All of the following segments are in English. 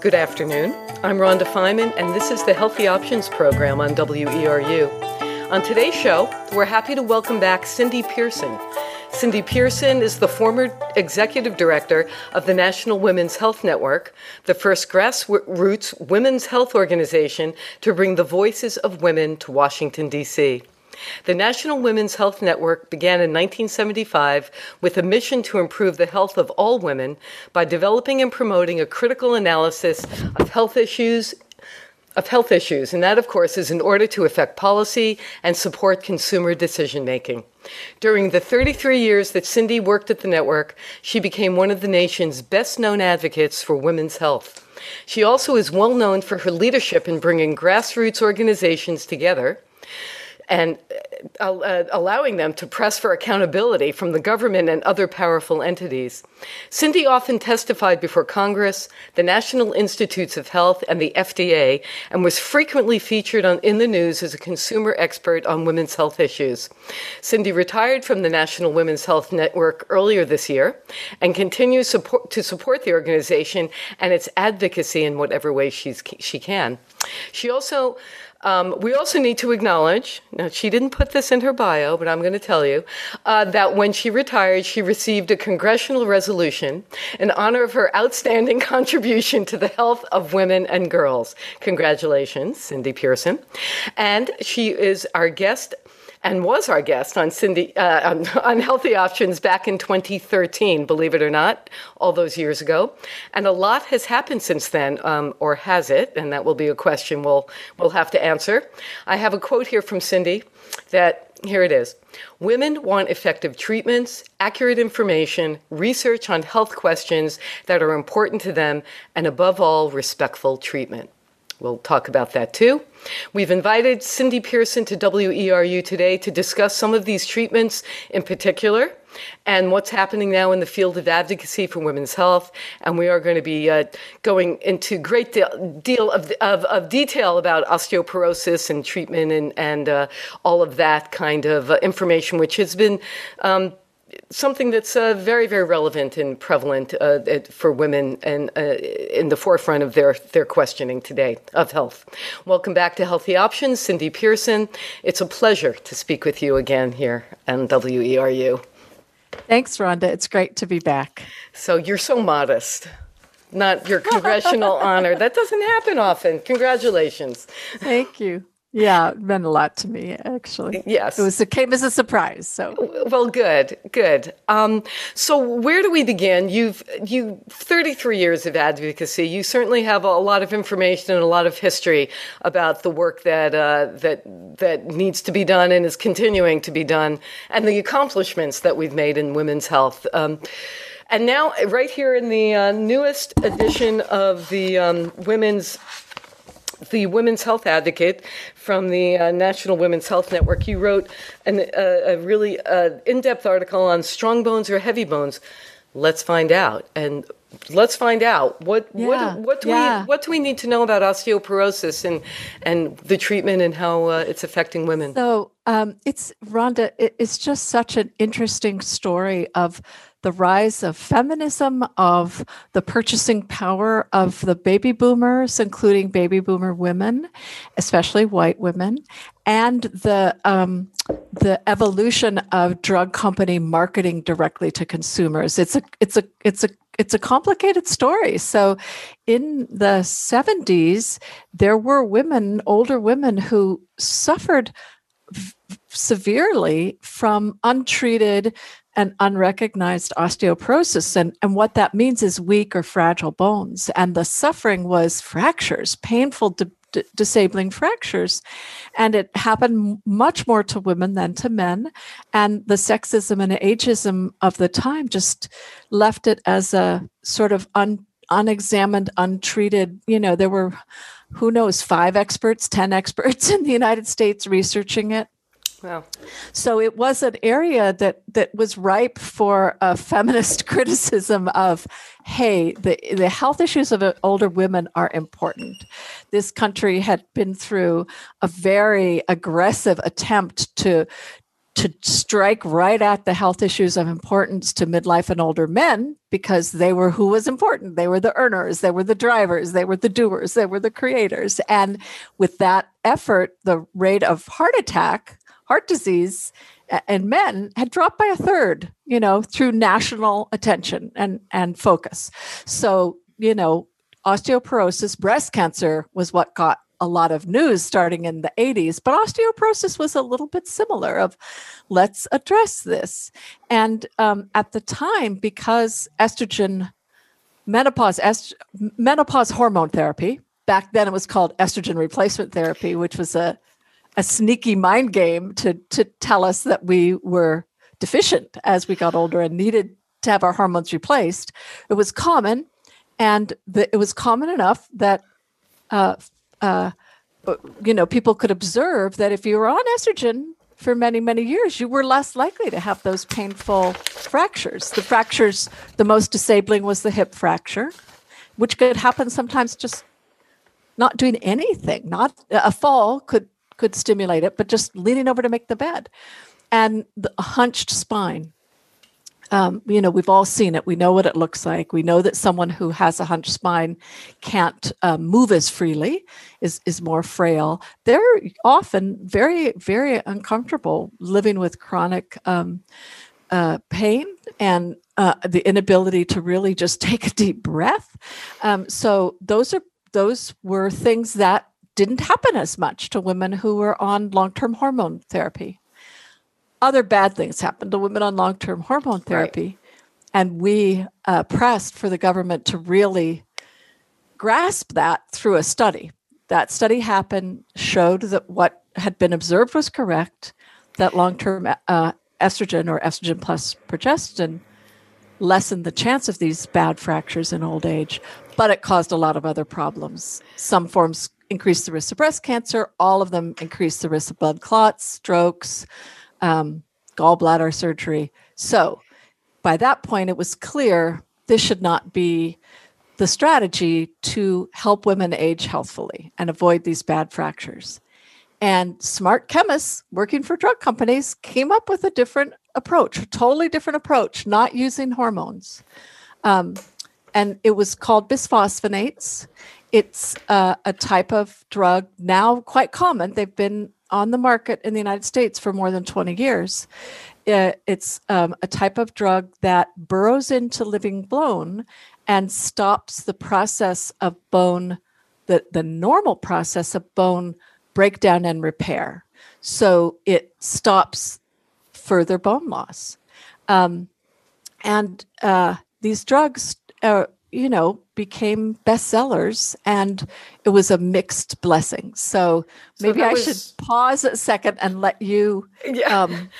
Good afternoon. I'm Rhonda Feinman, and this is the Healthy Options program on WERU. On today's show, we're happy to welcome back Cindy Pearson. Cindy Pearson is the former executive director of the National Women's Health Network, the first grassroots women's health organization to bring the voices of women to Washington, D.C. The National Women's Health Network began in 1975 with a mission to improve the health of all women by developing and promoting a critical analysis of health issues of health issues, and that, of course, is in order to affect policy and support consumer decision making. During the 33 years that Cindy worked at the network, she became one of the nation's best known advocates for women's health. She also is well known for her leadership in bringing grassroots organizations together and uh, uh, allowing them to press for accountability from the government and other powerful entities. Cindy often testified before Congress, the National Institutes of Health, and the FDA, and was frequently featured on, in the news as a consumer expert on women's health issues. Cindy retired from the National Women's Health Network earlier this year and continues support, to support the organization and its advocacy in whatever way she's, she can. She also um, we also need to acknowledge, now she didn't put this in her bio, but I'm going to tell you, uh, that when she retired, she received a congressional resolution in honor of her outstanding contribution to the health of women and girls. Congratulations, Cindy Pearson. And she is our guest and was our guest on Cindy uh, on, on, Healthy Options back in 2013. Believe it or not, all those years ago, and a lot has happened since then, um, or has it? And that will be a question we'll we'll have to answer. I have a quote here from Cindy that. Here it is. Women want effective treatments, accurate information, research on health questions that are important to them, and above all, respectful treatment. We'll talk about that too. We've invited Cindy Pearson to WERU today to discuss some of these treatments in particular and what's happening now in the field of advocacy for women's health. And we are going to be uh, going into great deal, deal of, of, of, detail about osteoporosis and treatment and, and uh, all of that kind of uh, information, which has been um, something that's uh, very, very relevant and prevalent uh, for women and uh, in the forefront of their, their questioning today of health. Welcome back to Healthy Options, Cindy Pearson. It's a pleasure to speak with you again here on WERU. Thanks, Rhonda. It's great to be back. So you're so modest. Not your congressional honor. That doesn't happen often. Congratulations. Thank you. Yeah, it meant a lot to me, actually. Yes. It was it came as a surprise. So well good, good. Um, so where do we begin? You've you 33 years of advocacy. You certainly have a lot of information and a lot of history about the work that uh, that that needs to be done and is continuing to be done, and the accomplishments that we've made in women's health. Um, and now, right here in the uh, newest edition of the um, Women's the Women's Health Advocate from the uh, National Women's Health Network. You wrote an, uh, a really uh, in depth article on strong bones or heavy bones. Let's find out. And let's find out what yeah, what what do yeah. we what do we need to know about osteoporosis and and the treatment and how uh, it's affecting women. So um, it's Rhonda. It's just such an interesting story of the rise of feminism, of the purchasing power of the baby boomers, including baby boomer women, especially white women, and the um, the evolution of drug company marketing directly to consumers. It's a it's a it's a it's a complicated story. So, in the 70s, there were women, older women, who suffered severely from untreated and unrecognized osteoporosis. And, and what that means is weak or fragile bones. And the suffering was fractures, painful, disabling fractures. And it happened much more to women than to men. And the sexism and ageism of the time just left it as a sort of un, unexamined, untreated, you know, there were who knows, five experts, 10 experts in the United States researching it. Wow. So it was an area that that was ripe for a feminist criticism of, hey, the the health issues of older women are important. This country had been through a very aggressive attempt to to strike right at the health issues of importance to midlife and older men because they were who was important. They were the earners, they were the drivers, they were the doers, they were the creators. And with that effort, the rate of heart attack, heart disease and men had dropped by a third, you know, through national attention and, and focus. So, you know, osteoporosis, breast cancer was what got a lot of news starting in the 80s but osteoporosis was a little bit similar of let's address this and um, at the time because estrogen menopause est- menopause hormone therapy back then it was called estrogen replacement therapy which was a a sneaky mind game to to tell us that we were deficient as we got older and needed to have our hormones replaced it was common and the, it was common enough that uh, uh, you know, people could observe that if you were on estrogen for many, many years, you were less likely to have those painful fractures. The fractures, the most disabling was the hip fracture, which could happen sometimes just not doing anything. Not a fall could could stimulate it, but just leaning over to make the bed, and the hunched spine um, you know, we've all seen it. We know what it looks like. We know that someone who has a hunched spine can't um, move as freely, is is more frail. They're often very, very uncomfortable living with chronic um, uh, pain and uh, the inability to really just take a deep breath. Um, so those are those were things that didn't happen as much to women who were on long term hormone therapy other bad things happened to women on long term hormone therapy. Right. And we uh, pressed for the government to really grasp that through a study. That study happened, showed that what had been observed was correct, that long term uh, estrogen or estrogen plus progestin lessened the chance of these bad fractures in old age, but it caused a lot of other problems. Some forms increased the risk of breast cancer, all of them increase the risk of blood clots, strokes, um, gallbladder surgery. So by that point, it was clear this should not be the strategy to help women age healthfully and avoid these bad fractures. And smart chemists working for drug companies came up with a different approach, a totally different approach, not using hormones. Um, and it was called bisphosphonates. It's uh, a type of drug now quite common. They've been on the market in the United States for more than 20 years. It's um, a type of drug that burrows into living bone and stops the process of bone, the, the normal process of bone breakdown and repair. So it stops further bone loss. Um, and uh, these drugs, uh, you know, became bestsellers and it was a mixed blessing. So maybe so I was... should pause a second and let you, yeah. um,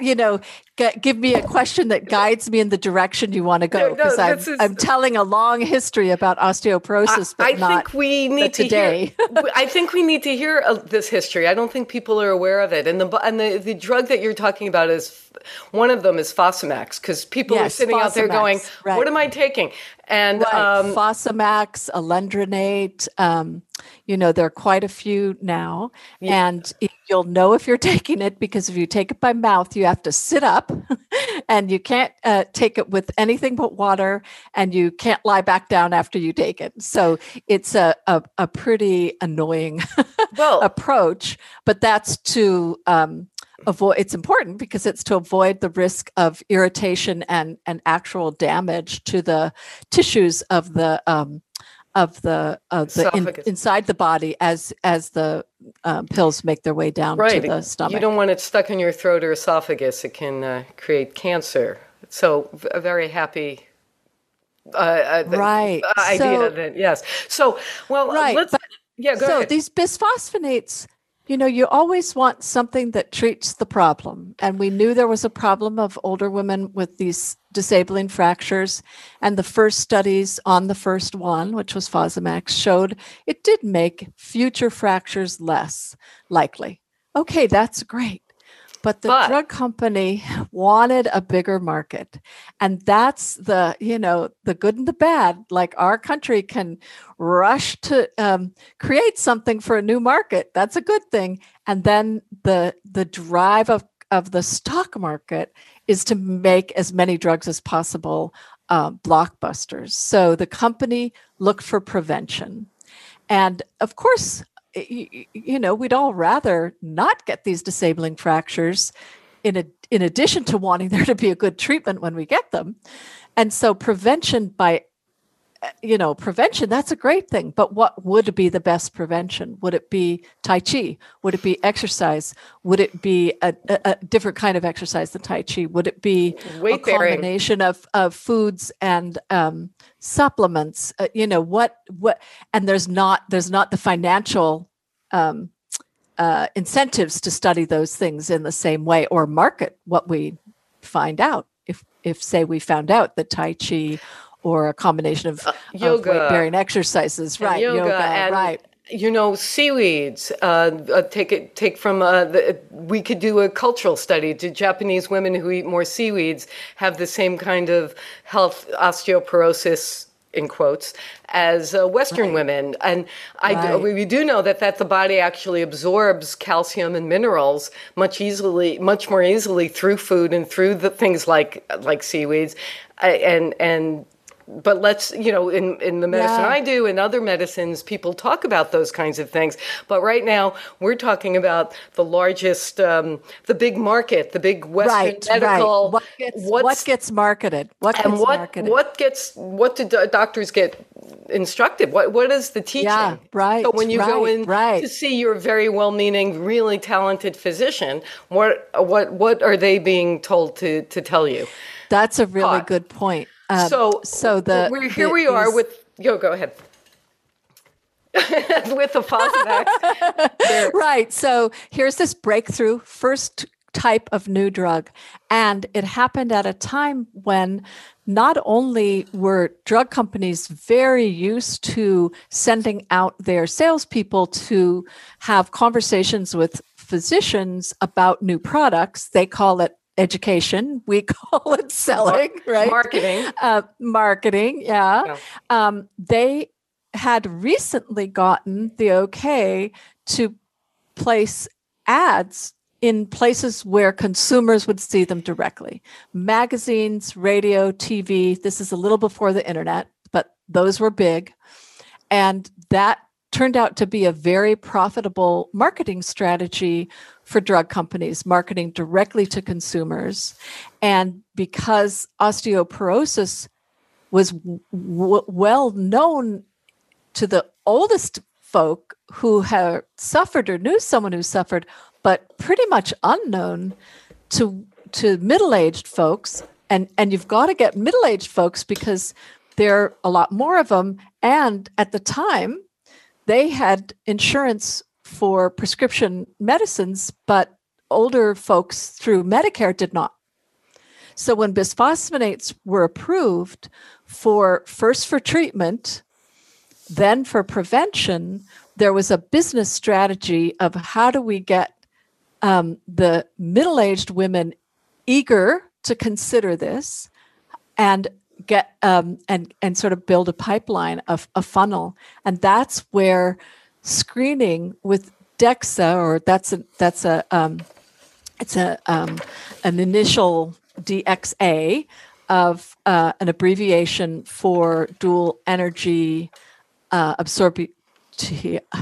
you know, get, give me a question that guides me in the direction you want to go because no, no, I'm, is... I'm telling a long history about osteoporosis, I, but I not think we need to today. Hear, I think we need to hear uh, this history. I don't think people are aware of it. And the and the, the drug that you're talking about is one of them is Fosamax because people yes, are sitting Fosamax, out there going, right. "What am I taking?" And right. um, Fosamax, Alendronate. Um, you know, there are quite a few now, yeah. and you'll know if you're taking it because if you take it by mouth, you have to sit up, and you can't uh, take it with anything but water, and you can't lie back down after you take it. So it's a a, a pretty annoying well, approach, but that's to um, avoid it's important because it's to avoid the risk of irritation and and actual damage to the tissues of the um, of the of the in, inside the body as as the um, pills make their way down right. to the stomach. You don't want it stuck in your throat or esophagus; it can uh, create cancer. So, a very happy uh, uh, right idea. So, that, yes. So, well, right. Let's, but, yeah. so ahead. these bisphosphonates you know, you always want something that treats the problem. And we knew there was a problem of older women with these disabling fractures. And the first studies on the first one, which was Fosamax, showed it did make future fractures less likely. Okay, that's great. But the but, drug company wanted a bigger market. And that's the, you know, the good and the bad. Like our country can rush to um, create something for a new market. That's a good thing. And then the the drive of of the stock market is to make as many drugs as possible uh, blockbusters. So the company looked for prevention. And of course, you, know, we'd all rather not get these disabling fractures in, a, in addition to wanting there to be a good treatment when we get them. And so prevention by you know, prevention, that's a great thing. But what would be the best prevention? Would it be Tai Chi? Would it be exercise? Would it be a, a, a different kind of exercise than Tai Chi? Would it be Weight a combination of, of foods and um, supplements? Uh, you know, what, what, and there's not, there's not the financial um, uh, incentives to study those things in the same way or market what we find out. If, if say we found out that Tai Chi or a combination of, uh, yoga, weight bearing exercises, right? Yoga, yoga and, right. You know, seaweeds. Uh, uh, take it. Take from. Uh, the, we could do a cultural study. Do Japanese women who eat more seaweeds have the same kind of health osteoporosis in quotes as uh, Western right. women, and I right. do, we do know that that the body actually absorbs calcium and minerals much easily, much more easily through food and through the things like like seaweeds, and and but let's you know in in the medicine yeah. I do and other medicines people talk about those kinds of things but right now we're talking about the largest um, the big market the big western right, medical right. what, gets, what gets marketed what and gets what marketed? what gets what do doctors get instructed what what is the teaching yeah, right so when you right, go in right. to see your very well-meaning really talented physician what what what are they being told to to tell you that's a really good point um, so, so the we're, here the, we are these, with. Yo, go ahead. with the Fosamax. right. So here's this breakthrough first type of new drug. And it happened at a time when not only were drug companies very used to sending out their salespeople to have conversations with physicians about new products, they call it education. We call it selling, right? Marketing. Uh, marketing, yeah. yeah. Um, they had recently gotten the okay to place ads in places where consumers would see them directly magazines, radio, TV. This is a little before the internet, but those were big. And that turned out to be a very profitable marketing strategy for drug companies, marketing directly to consumers. And because osteoporosis was w- well known to the oldest folk who had suffered or knew someone who suffered, but pretty much unknown to to middle-aged folks. And and you've got to get middle-aged folks because there are a lot more of them. And at the time, they had insurance for prescription medicines, but older folks through Medicare did not. So when bisphosphonates were approved for first for treatment, then for prevention, there was a business strategy of how do we get um, the middle aged women eager to consider this and get um, and and sort of build a pipeline of a funnel and that's where screening with dexa or that's a that's a um, it's a um, an initial dxa of uh, an abbreviation for dual energy uh, absorption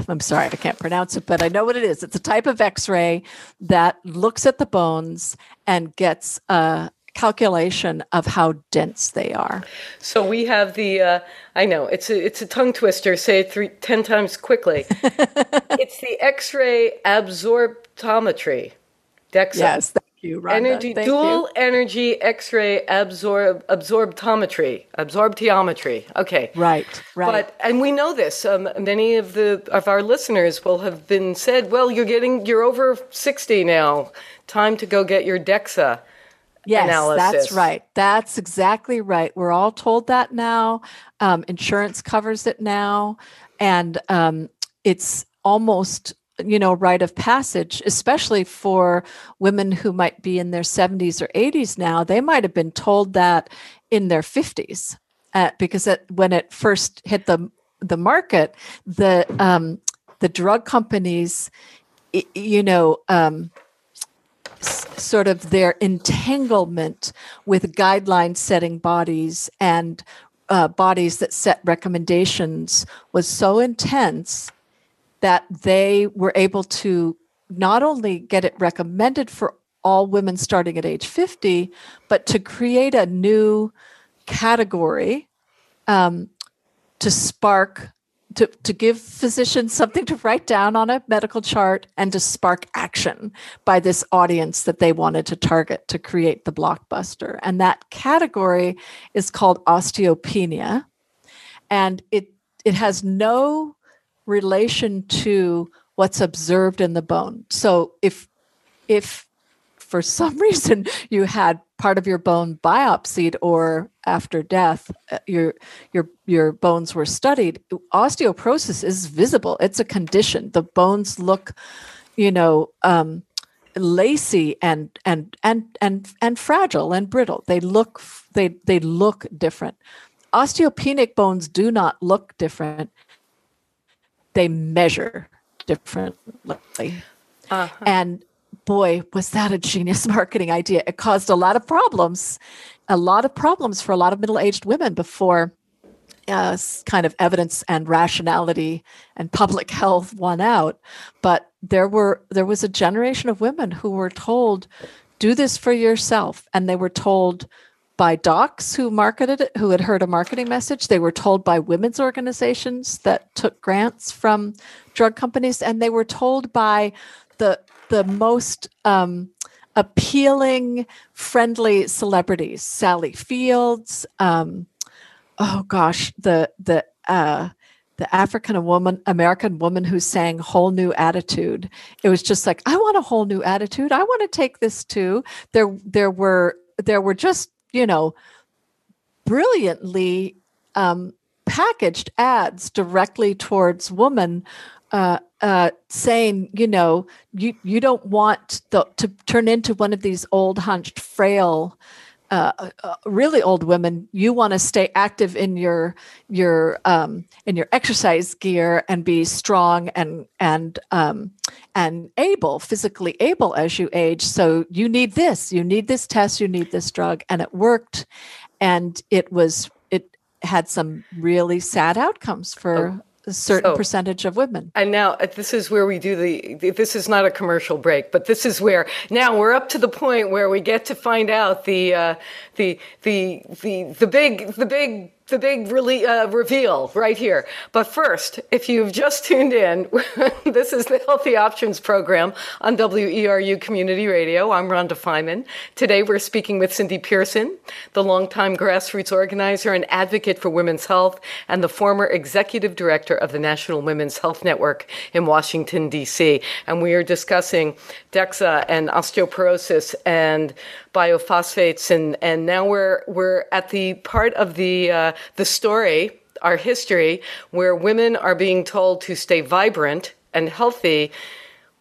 I'm sorry, I can't pronounce it, but I know what it is. It's a type of X ray that looks at the bones and gets uh, calculation of how dense they are. So we have the uh, I know it's a it's a tongue twister. Say it three ten times quickly. it's the X-ray absorptometry. DEXA. Yes, thank you, Rhonda. Energy thank dual you. energy X-ray absorb absorptometry. Absorptiometry. Okay. Right. Right. But and we know this. Um, many of the of our listeners will have been said, "Well, you're getting you're over sixty now. Time to go get your DEXA." Yes, analysis. that's right. That's exactly right. We're all told that now. Um, insurance covers it now, and um, it's almost you know rite of passage especially for women who might be in their 70s or 80s now they might have been told that in their 50s uh, because it, when it first hit the the market the um, the drug companies you know um, sort of their entanglement with guideline setting bodies and uh, bodies that set recommendations was so intense that they were able to not only get it recommended for all women starting at age 50, but to create a new category um, to spark to, to give physicians something to write down on a medical chart and to spark action by this audience that they wanted to target to create the blockbuster. And that category is called osteopenia. And it it has no relation to what's observed in the bone. So if if for some reason you had part of your bone biopsied or after death uh, your your your bones were studied osteoporosis is visible. It's a condition. The bones look you know um, lacy and and and and and fragile and brittle. They look they they look different. Osteopenic bones do not look different. They measure differently. Uh-huh. and boy, was that a genius marketing idea. It caused a lot of problems, a lot of problems for a lot of middle aged women before uh, kind of evidence and rationality and public health won out. But there were there was a generation of women who were told, do this for yourself. And they were told by docs who marketed it, who had heard a marketing message. They were told by women's organizations that took grants from drug companies, and they were told by the the most um, appealing, friendly celebrities. Sally Fields. Um, oh gosh, the the uh, the African woman, American woman who sang "Whole New Attitude." It was just like, I want a whole new attitude. I want to take this too. There, there were there were just you know brilliantly um, packaged ads directly towards women uh, uh, saying, you know, you you don't want the, to turn into one of these old, hunched, frail, uh, uh really old women. You want to stay active in your your um, in your exercise gear and be strong and and um, and able, physically able as you age. So you need this. You need this test. You need this drug, and it worked. And it was it had some really sad outcomes for oh a certain so, percentage of women. And now uh, this is where we do the, this is not a commercial break, but this is where now we're up to the point where we get to find out the, uh, the, the, the, the big, the big the big really, uh, reveal right here. But first, if you've just tuned in, this is the Healthy Options program on WERU Community Radio. I'm Rhonda Feinman. Today we're speaking with Cindy Pearson, the longtime grassroots organizer and advocate for women's health and the former executive director of the National Women's Health Network in Washington, D.C. And we are discussing DEXA and osteoporosis and biophosphates. And, and now we're, we're at the part of the, uh, the story, our history, where women are being told to stay vibrant and healthy.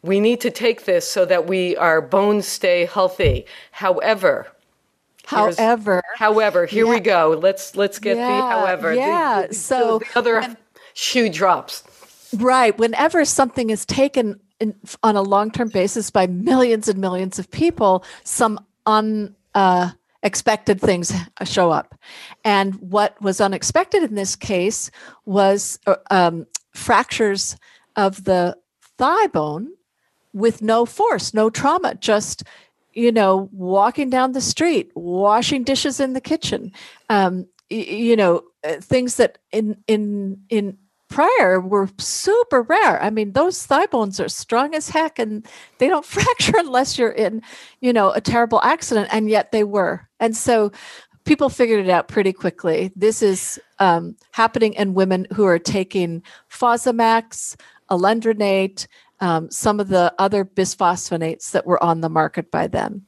We need to take this so that we our bones stay healthy. However, however, however, here yeah. we go. Let's let's get yeah, the however. Yeah. The, the, so the other when, shoe drops. Right. Whenever something is taken in, on a long term basis by millions and millions of people, some un uh, things show up. And what was unexpected in this case was um, fractures of the thigh bone with no force, no trauma, just you know, walking down the street, washing dishes in the kitchen, um, you know, uh, things that in in in prior were super rare. I mean, those thigh bones are strong as heck and they don't fracture unless you're in, you know, a terrible accident. And yet they were. And so people figured it out pretty quickly. This is um, happening in women who are taking Fosamax, alendronate, um, some of the other bisphosphonates that were on the market by then.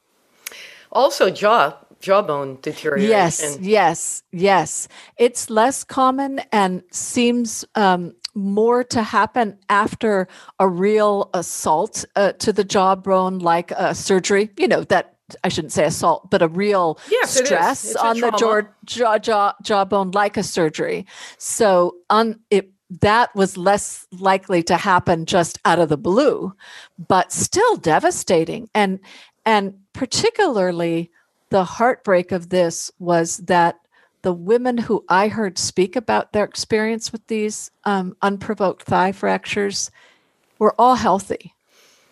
Also, jaw jawbone deterioration. Yes, yes, yes. It's less common and seems um, more to happen after a real assault uh, to the jawbone, like a surgery. You know that I shouldn't say assault, but a real yes, stress on the jaw, jaw, jaw, jawbone, like a surgery. So on it that was less likely to happen just out of the blue but still devastating and and particularly the heartbreak of this was that the women who I heard speak about their experience with these um, unprovoked thigh fractures were all healthy.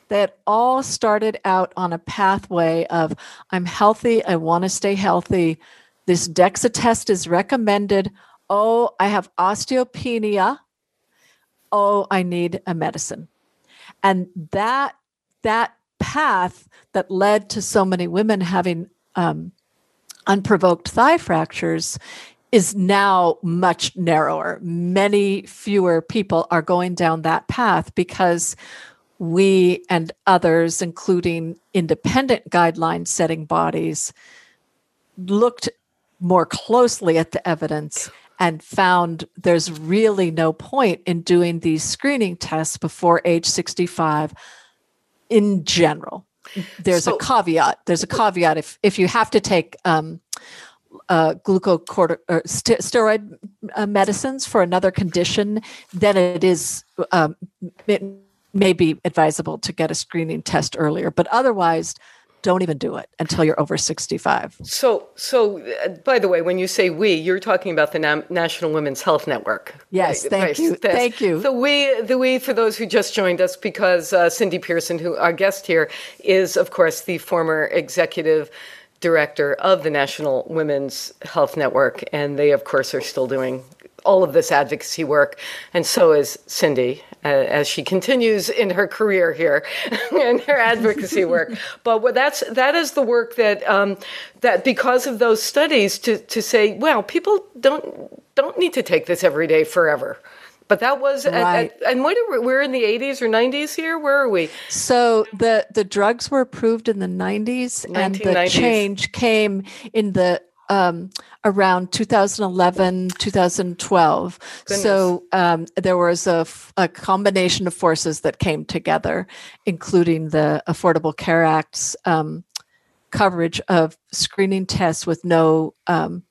They had all started out on a pathway of I'm healthy, I want to stay healthy. This DEXA test is recommended. Oh, I have osteopenia. Oh, I need a medicine. And that that path that led to so many women having um, unprovoked thigh fractures is now much narrower. Many fewer people are going down that path because we and others, including independent guideline setting bodies, looked more closely at the evidence and found there's really no point in doing these screening tests before age 65 in general. There's so, a caveat. There's a caveat if if you have to take um, uh, glucocorticoid or st- steroid uh, medicines for another condition, then it is um, it may be advisable to get a screening test earlier. But otherwise, don't even do it until you're over 65. So, so uh, by the way, when you say we, you're talking about the Na- National Women's Health Network. Yes, right? thank right. you. That's, thank you. The we, the we, for those who just joined us, because uh, Cindy Pearson, who our guest here, is of course the former executive director of the National Women's Health Network, and they of course are still doing all of this advocacy work, and so is Cindy as she continues in her career here and her advocacy work. But that's that is the work that um, that because of those studies to to say, well, people don't don't need to take this every day forever. But that was, right. at, at, and what are we, we're in the 80s or 90s here. Where are we? So the the drugs were approved in the 90s, and the change came in the um, around 2011, 2012. Goodness. So um, there was a, a, combination of forces that came together, including the Affordable Care Act's um, coverage of screening tests with no um,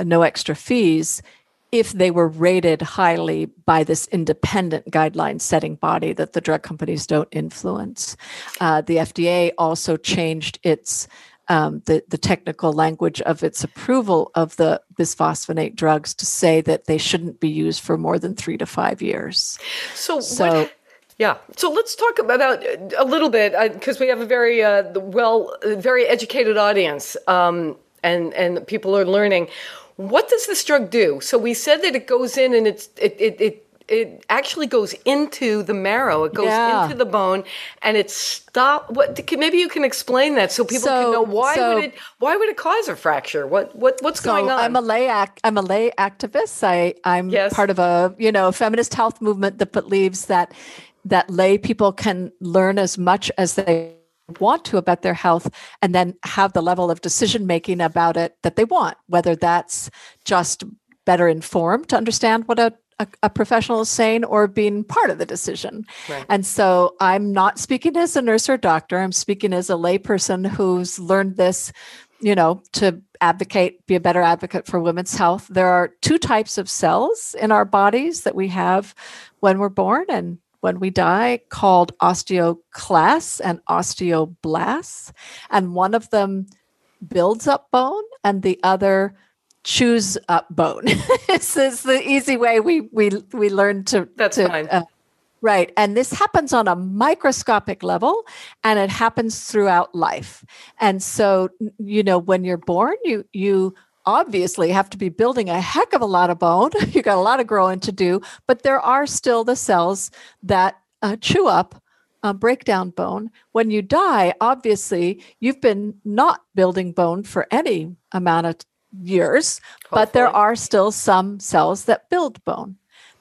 no extra fees if they were rated highly by this independent guideline setting body that the drug companies don't influence. Uh, the FDA also changed its um, the, the technical language of its approval of the bisphosphonate drugs to say that they shouldn't be used for more than three to five years. So, so what, yeah. So let's talk about a little bit because uh, we have a very uh, well, very educated audience, um, and and people are learning. What does this drug do? So we said that it goes in and it's it it, it it actually goes into the marrow. It goes yeah. into the bone, and it stop. What? Maybe you can explain that so people so, can know why so, would it why would it cause a fracture? What what what's so going on? I'm a lay act. I'm a lay activist. I I'm yes. part of a you know feminist health movement that believes that that lay people can learn as much as they want to about their health and then have the level of decision making about it that they want whether that's just better informed to understand what a a, a, professional is saying or being part of the decision. Right. And so I'm not speaking as a nurse or doctor. I'm speaking as a layperson who's learned this, you know, to advocate, be a better advocate for women's health. There are two types of cells in our bodies that we have when we're born and when we die called osteoclasts and osteoblasts. And one of them builds up bone and the other chews up bone. this is the easy way we we we learn to. That's to, fine. Uh, right, and this happens on a microscopic level, and it happens throughout life. And so, you know, when you're born, you you obviously have to be building a heck of a lot of bone. you got a lot of growing to do, but there are still the cells that uh, chew up uh, breakdown bone. When you die, obviously, you've been not building bone for any amount of years, Hopefully. but there are still some cells that build bone.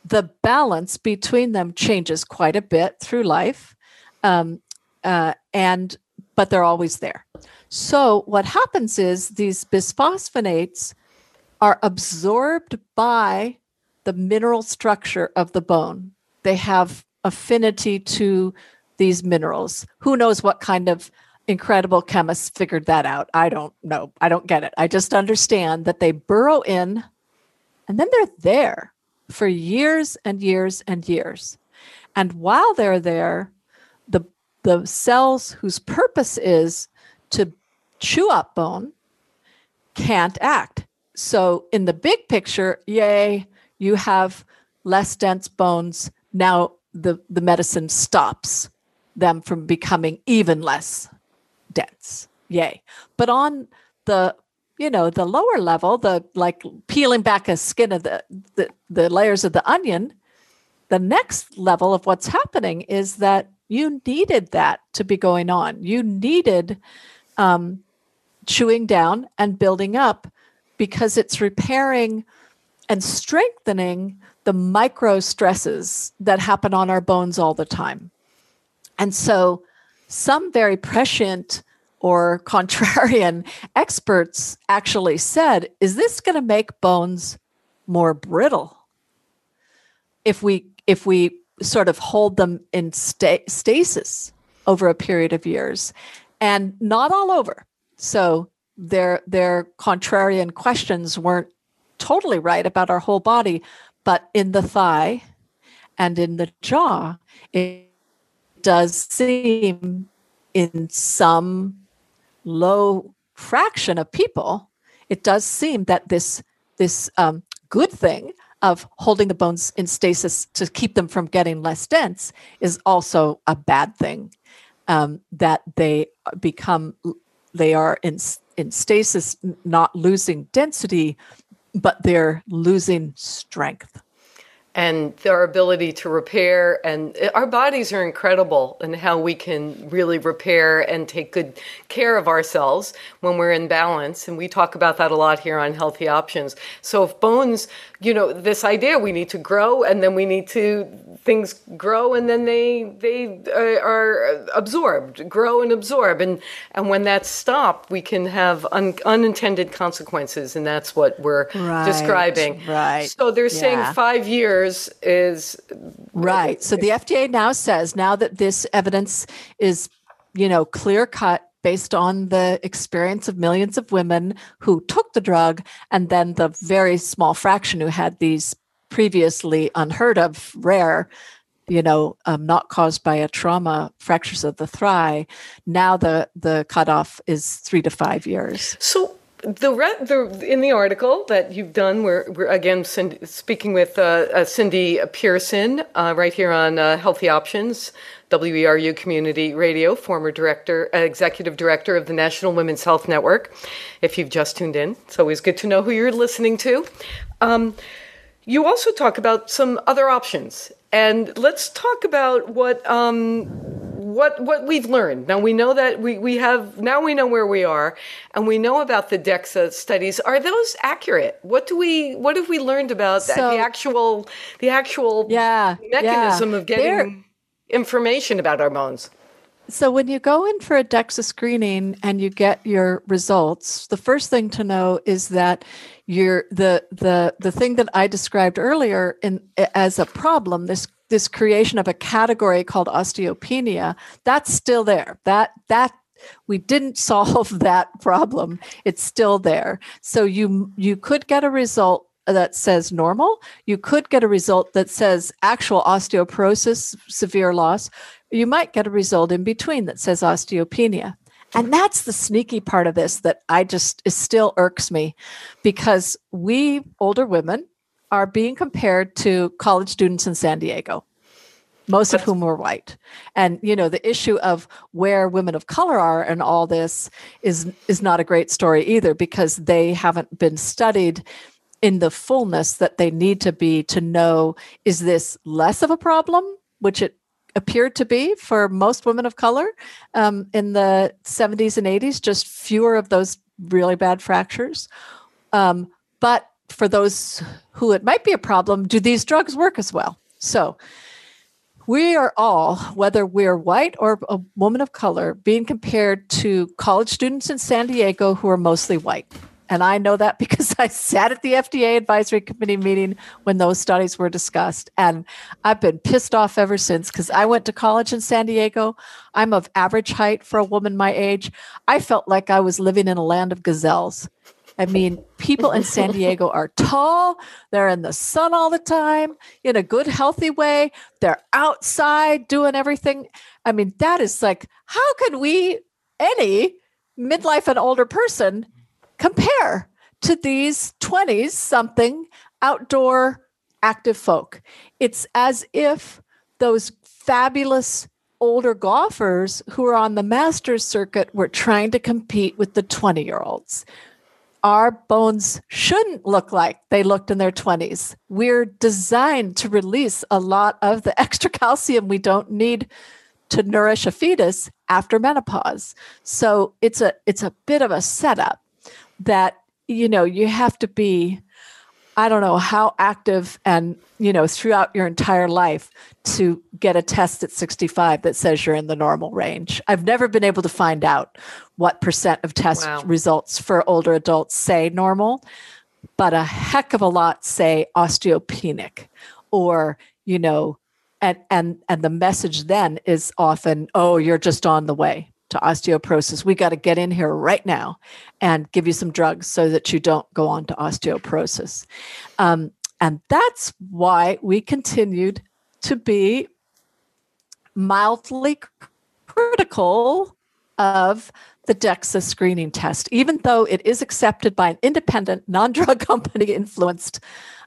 The balance between them changes quite a bit through life, um, uh, and but they're always there. So what happens is these bisphosphonates are absorbed by the mineral structure of the bone. They have affinity to these minerals. Who knows what kind of incredible chemists figured that out. I don't know. I don't get it. I just understand that they burrow in and then they're there for years and years and years. And while they're there, the the cells whose purpose is to chew up bone can't act. So, in the big picture, yay, you have less dense bones. Now the, the medicine stops them from becoming even less dense. Yay. But on the you know the lower level the like peeling back a skin of the, the the layers of the onion the next level of what's happening is that you needed that to be going on you needed um, chewing down and building up because it's repairing and strengthening the micro stresses that happen on our bones all the time. And so, some very prescient or contrarian experts actually said, is this going to make bones more brittle? If we if we sort of hold them in sta- stasis over a period of years and not all over. So their their contrarian questions weren't totally right about our whole body, but in the thigh and in the jaw, it does seem in some low fraction of people, it does seem that this this um, good thing of holding the bones in stasis to keep them from getting less dense is also a bad thing. Um, that they become they are in in stasis, not losing density, but they're losing strength and our ability to repair and our bodies are incredible in how we can really repair and take good care of ourselves when we're in balance and we talk about that a lot here on healthy options. So if bones you know this idea we need to grow and then we need to things grow and then they they uh, are absorbed grow and absorb and and when that's stopped we can have un, unintended consequences and that's what we're right, describing. right. So they're yeah. saying 5 years is right. So the FDA now says now that this evidence is you know clear cut based on the experience of millions of women who took the drug and then the very small fraction who had these previously unheard of rare you know um, not caused by a trauma fractures of the thigh now the the cutoff is three to five years. So the, the in the article that you've done, we're, we're again Cindy, speaking with uh, uh, Cindy Pearson uh, right here on uh, Healthy Options, WERU Community Radio, former director, uh, executive director of the National Women's Health Network. If you've just tuned in, it's always good to know who you're listening to. Um, you also talk about some other options, and let's talk about what. Um, what what we've learned. Now we know that we, we have now we know where we are and we know about the DEXA studies. Are those accurate? What do we what have we learned about so, the actual the actual yeah, mechanism yeah. of getting They're, information about our bones? So when you go in for a DEXA screening and you get your results, the first thing to know is that you're the the the thing that I described earlier in as a problem, this this creation of a category called osteopenia that's still there. That that we didn't solve that problem. It's still there. So you you could get a result that says normal. You could get a result that says actual osteoporosis severe loss. You might get a result in between that says osteopenia. And that's the sneaky part of this that i just it still irks me because we older women are being compared to college students in San Diego, most of whom were white. And you know, the issue of where women of color are and all this is is not a great story either because they haven't been studied in the fullness that they need to be to know is this less of a problem, which it appeared to be for most women of color um, in the 70s and 80s, just fewer of those really bad fractures. Um, but for those who it might be a problem, do these drugs work as well? So we are all, whether we're white or a woman of color, being compared to college students in San Diego who are mostly white. And I know that because I sat at the FDA advisory committee meeting when those studies were discussed. And I've been pissed off ever since because I went to college in San Diego. I'm of average height for a woman my age. I felt like I was living in a land of gazelles. I mean, people in San Diego are tall, they're in the sun all the time in a good, healthy way. They're outside doing everything. I mean, that is like, how can we, any, midlife and older person compare to these 20s something outdoor active folk. It's as if those fabulous older golfers who are on the masters circuit were trying to compete with the 20 year olds. Our bones shouldn't look like they looked in their 20s. We're designed to release a lot of the extra calcium we don't need to nourish a fetus after menopause. So it's a it's a bit of a setup that you know you have to be I don't know how active and, you know, throughout your entire life to get a test at 65 that says you're in the normal range. I've never been able to find out what percent of test wow. results for older adults say normal, but a heck of a lot say osteopenic or, you know, and and and the message then is often, oh, you're just on the way to osteoporosis. We got to get in here right now and give you some drugs so that you don't go on to osteoporosis. Um, and that's why we continued to be mildly critical of the DEXA screening test, even though it is accepted by an independent, non drug company influenced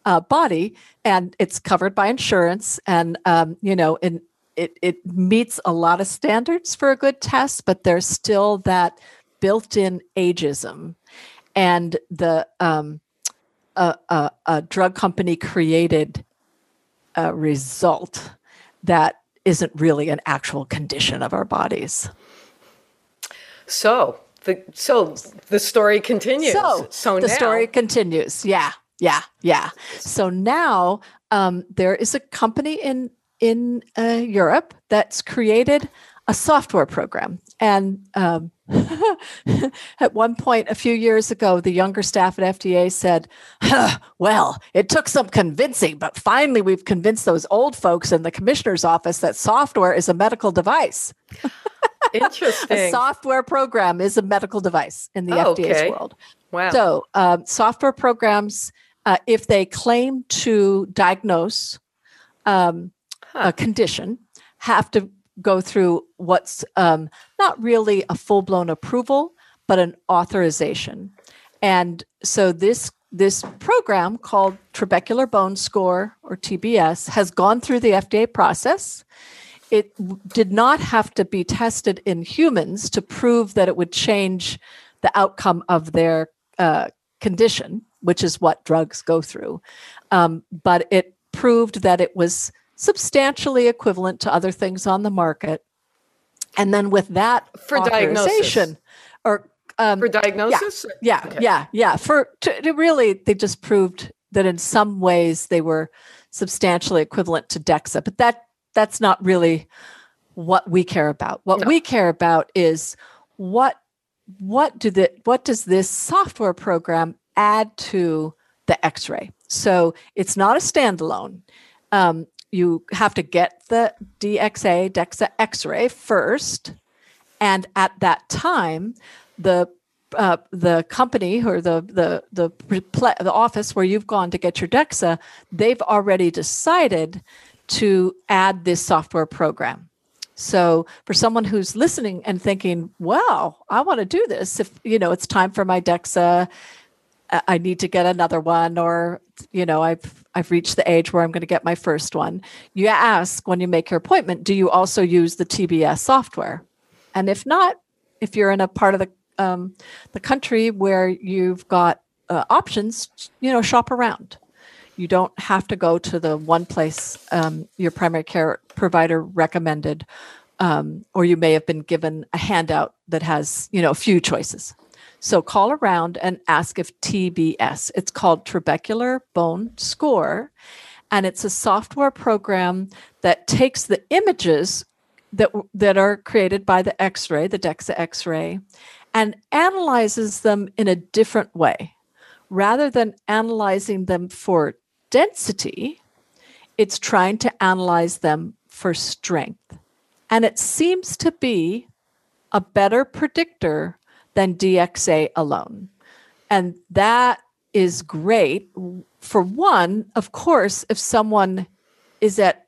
uh, body and it's covered by insurance. And, um, you know, in, it, it meets a lot of standards for a good test, but there's still that built-in ageism, and the um, a, a, a drug company created a result that isn't really an actual condition of our bodies. So the so the story continues. So, so the now. story continues. Yeah, yeah, yeah. So now um, there is a company in in uh, Europe that's created a software program. And um, at one point a few years ago, the younger staff at FDA said, huh, Well, it took some convincing, but finally we've convinced those old folks in the commissioner's office that software is a medical device. Interesting. a software program is a medical device in the oh, FDA's okay. world. Wow. So, um, software programs, uh, if they claim to diagnose um, huh. a condition have to go through what's um, not really a full blown approval, but an authorization. And so this this program called Trabecular Bone Score or TBS has gone through the FDA process. It did not have to be tested in humans to prove that it would change the outcome of their uh, condition, which is what drugs go through. Um, but it proved that it was substantially equivalent to other things on the market. And then with that for diagnosis or um, for diagnosis, yeah, yeah, okay. yeah, yeah. For to, to really, they just proved that in some ways they were substantially equivalent to DEXA, but that that's not really what we care about. What no. we care about is what what do the what does this software program add to the X-ray? So it's not a standalone. Um, you have to get the DXA, DEXA x ray first. And at that time, the uh, the company or the the the the office where you've gone to get your DEXA, they've already decided to add this software program. So for someone who's listening and thinking, "Wow, I want to do this," if you know it's time for my DEXA, I need to get another one, or you know, I've I've reached the age where I'm going to get my first one. You ask when you make your appointment, do you also use the TBS software? And if not, if you're in a part of the um, the country where you've got uh, options, you know, shop around. You don't have to go to the one place um, your primary care provider recommended, um, or you may have been given a handout that has, you know, a few choices. So call around and ask if TBS. It's called Trabecular Bone Score, and it's a software program that takes the images that that are created by the X-ray, the DEXA X-ray, and analyzes them in a different way. Rather than analyzing them for density, it's trying to analyze them for strength. And it seems to be a better predictor than DXA alone. And that is great. For one, of course, if someone is at,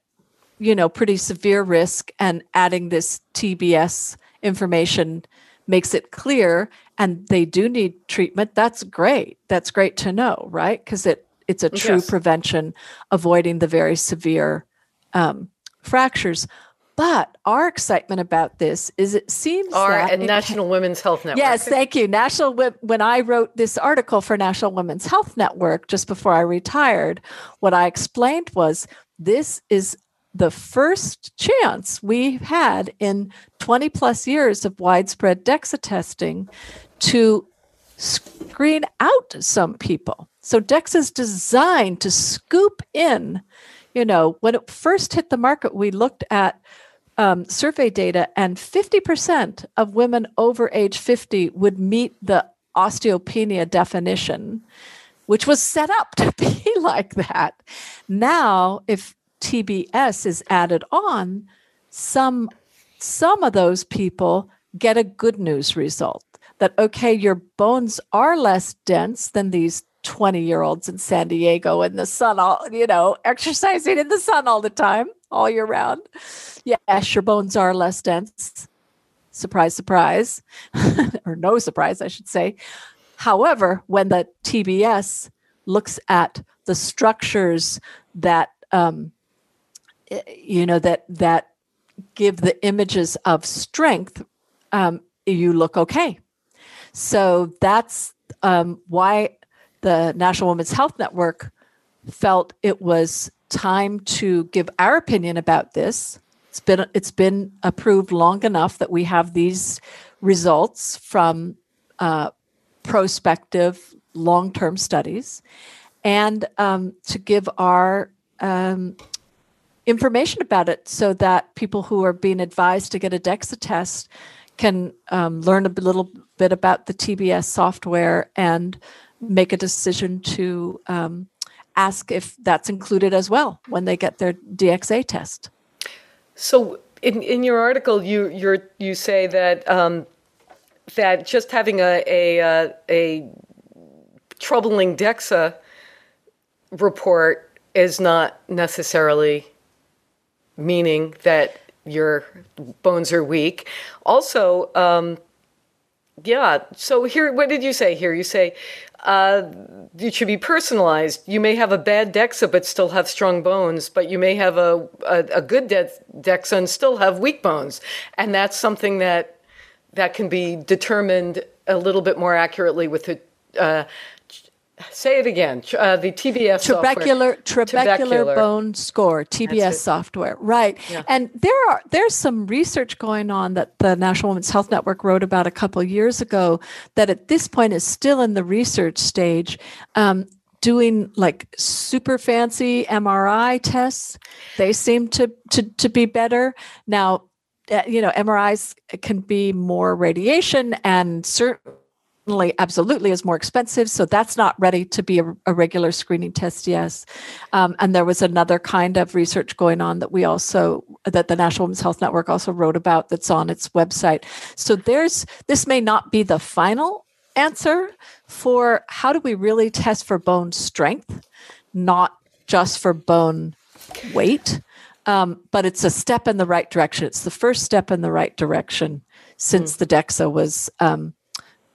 you know, pretty severe risk and adding this TBS information makes it clear and they do need treatment, that's great. That's great to know, right? Because it it's a true yes. prevention, avoiding the very severe um, fractures. But our excitement about this is it seems our that National Women's Health Network. Yes, thank you. National when I wrote this article for National Women's Health Network just before I retired, what I explained was this is the first chance we've had in 20 plus years of widespread DEXA testing to screen out some people. So DEXA is designed to scoop in. You know, when it first hit the market, we looked at um, survey data, and 50% of women over age 50 would meet the osteopenia definition, which was set up to be like that. Now, if TBS is added on, some some of those people get a good news result that okay, your bones are less dense than these 20 year olds in San Diego in the sun, all, you know, exercising in the sun all the time, all year round. Yes, your bones are less dense. Surprise, surprise, or no surprise, I should say. However, when the TBS looks at the structures that, um, you know, that, that give the images of strength, um, you look okay. So that's um, why the National Women's Health Network felt it was time to give our opinion about this. It's been it's been approved long enough that we have these results from uh, prospective long-term studies, and um, to give our um, information about it so that people who are being advised to get a DEXA test can um, learn a little bit about the TBS software and make a decision to um, ask if that's included as well when they get their DXA test. So, in, in your article, you you you say that um, that just having a a, a, uh, a troubling DEXA report is not necessarily meaning that your bones are weak. Also, um, yeah. So here, what did you say here? You say uh, it should be personalized. You may have a bad DEXA but still have strong bones, but you may have a, a, a good de- DEXA and still have weak bones. And that's something that that can be determined a little bit more accurately with the uh, Say it again. Uh, the TBS trabecular, software. trabecular bone score TBS software, right? Yeah. And there are there's some research going on that the National Women's Health Network wrote about a couple years ago that at this point is still in the research stage. Um, doing like super fancy MRI tests, they seem to to to be better now. Uh, you know, MRIs can be more radiation and certain absolutely is more expensive so that's not ready to be a, a regular screening test yes. Um, and there was another kind of research going on that we also that the national women's health network also wrote about that's on its website. So there's this may not be the final answer for how do we really test for bone strength not just for bone weight um, but it's a step in the right direction. It's the first step in the right direction since mm. the dexa was um,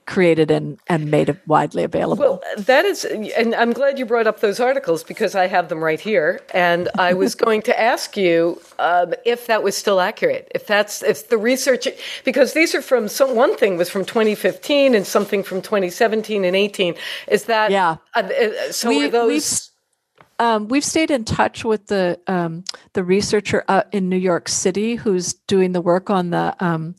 created and, and made it widely available. Well, that is, and I'm glad you brought up those articles because I have them right here. And I was going to ask you um, if that was still accurate, if that's, if the research, because these are from some, one thing was from 2015 and something from 2017 and 18. Is that, yeah. Uh, uh so we, are those. Um, we've stayed in touch with the um, the researcher uh, in New York City who's doing the work on the um,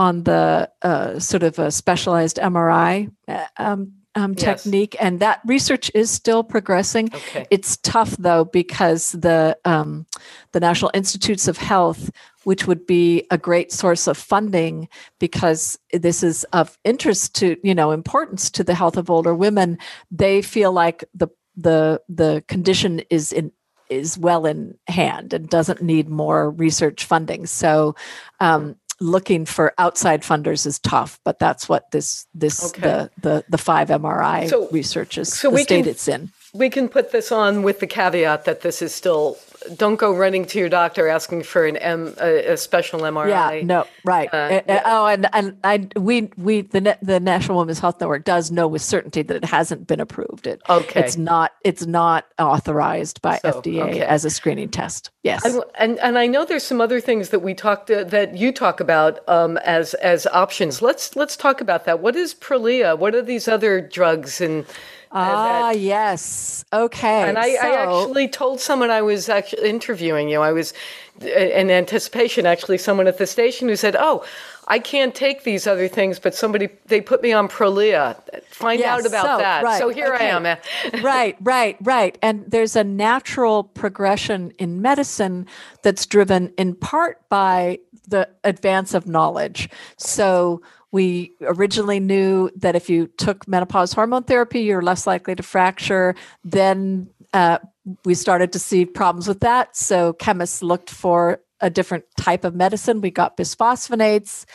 on the uh, sort of a specialized MRI uh, um, um, yes. technique, and that research is still progressing. Okay. It's tough though because the um, the National Institutes of Health, which would be a great source of funding, because this is of interest to you know importance to the health of older women, they feel like the the the condition is in is well in hand and doesn't need more research funding. So um, looking for outside funders is tough, but that's what this this okay. the, the the five MRI so, research is so the state can, it's in. we can put this on with the caveat that this is still don't go running to your doctor asking for an M a, a special MRI. Yeah, no, right. Uh, uh, yeah. Oh, and and I we we the the National Women's Health Network does know with certainty that it hasn't been approved. It okay. It's not it's not authorized by so, FDA okay. as a screening test. Yes, and, and, and I know there's some other things that we talked to, that you talk about um, as as options. Let's let's talk about that. What is Prolia? What are these other drugs and Ah, that, yes. Okay. And I, so, I, actually told someone I was actually interviewing you. I was uh, in anticipation, actually, someone at the station who said, "Oh, I can't take these other things, but somebody they put me on Prolia. Find yes, out about so, that." Right, so here okay. I am. right, right, right. And there's a natural progression in medicine that's driven in part by the advance of knowledge. So we originally knew that if you took menopause hormone therapy, you're less likely to fracture. Then uh, we started to see problems with that. So chemists looked for a different type of medicine. We got bisphosphonates.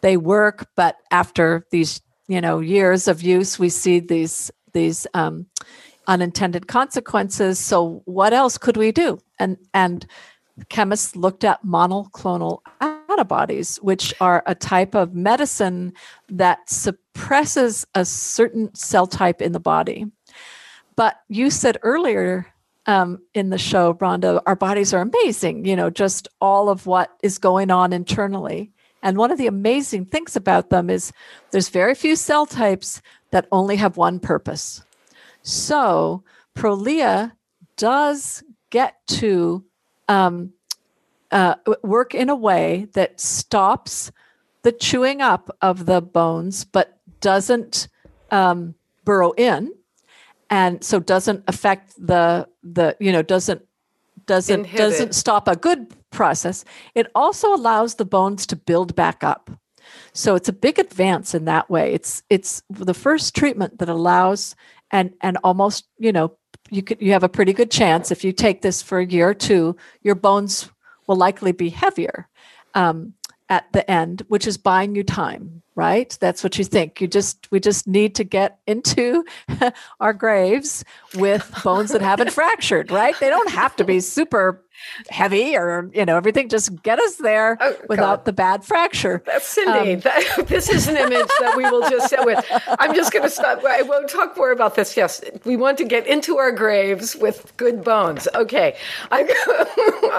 They work, but after these you know years of use, we see these these um, unintended consequences. So what else could we do? And and chemists looked at monoclonal antibodies, which are a type of medicine that suppresses a certain cell type in the body. But you said earlier um, in the show, Rhonda, our bodies are amazing, you know, just all of what is going on internally. And one of the amazing things about them is there's very few cell types that only have one purpose. So Prolia does get to um, uh, work in a way that stops the chewing up of the bones, but doesn't um, burrow in, and so doesn't affect the the you know doesn't doesn't Inhibit. doesn't stop a good process. It also allows the bones to build back up. So it's a big advance in that way. It's it's the first treatment that allows and and almost you know you could you have a pretty good chance if you take this for a year or two, your bones will likely be heavier um, at the end, which is buying you time, right? That's what you think. You just we just need to get into our graves with bones that haven't fractured, right? They don't have to be super heavy or you know everything. Just get us there oh, without God. the bad fracture. That's cindy. Um, that, this is an image that we will just sit with. I'm just going to stop. I won't talk more about this. Yes we want to get into our graves with good bones. Okay. I,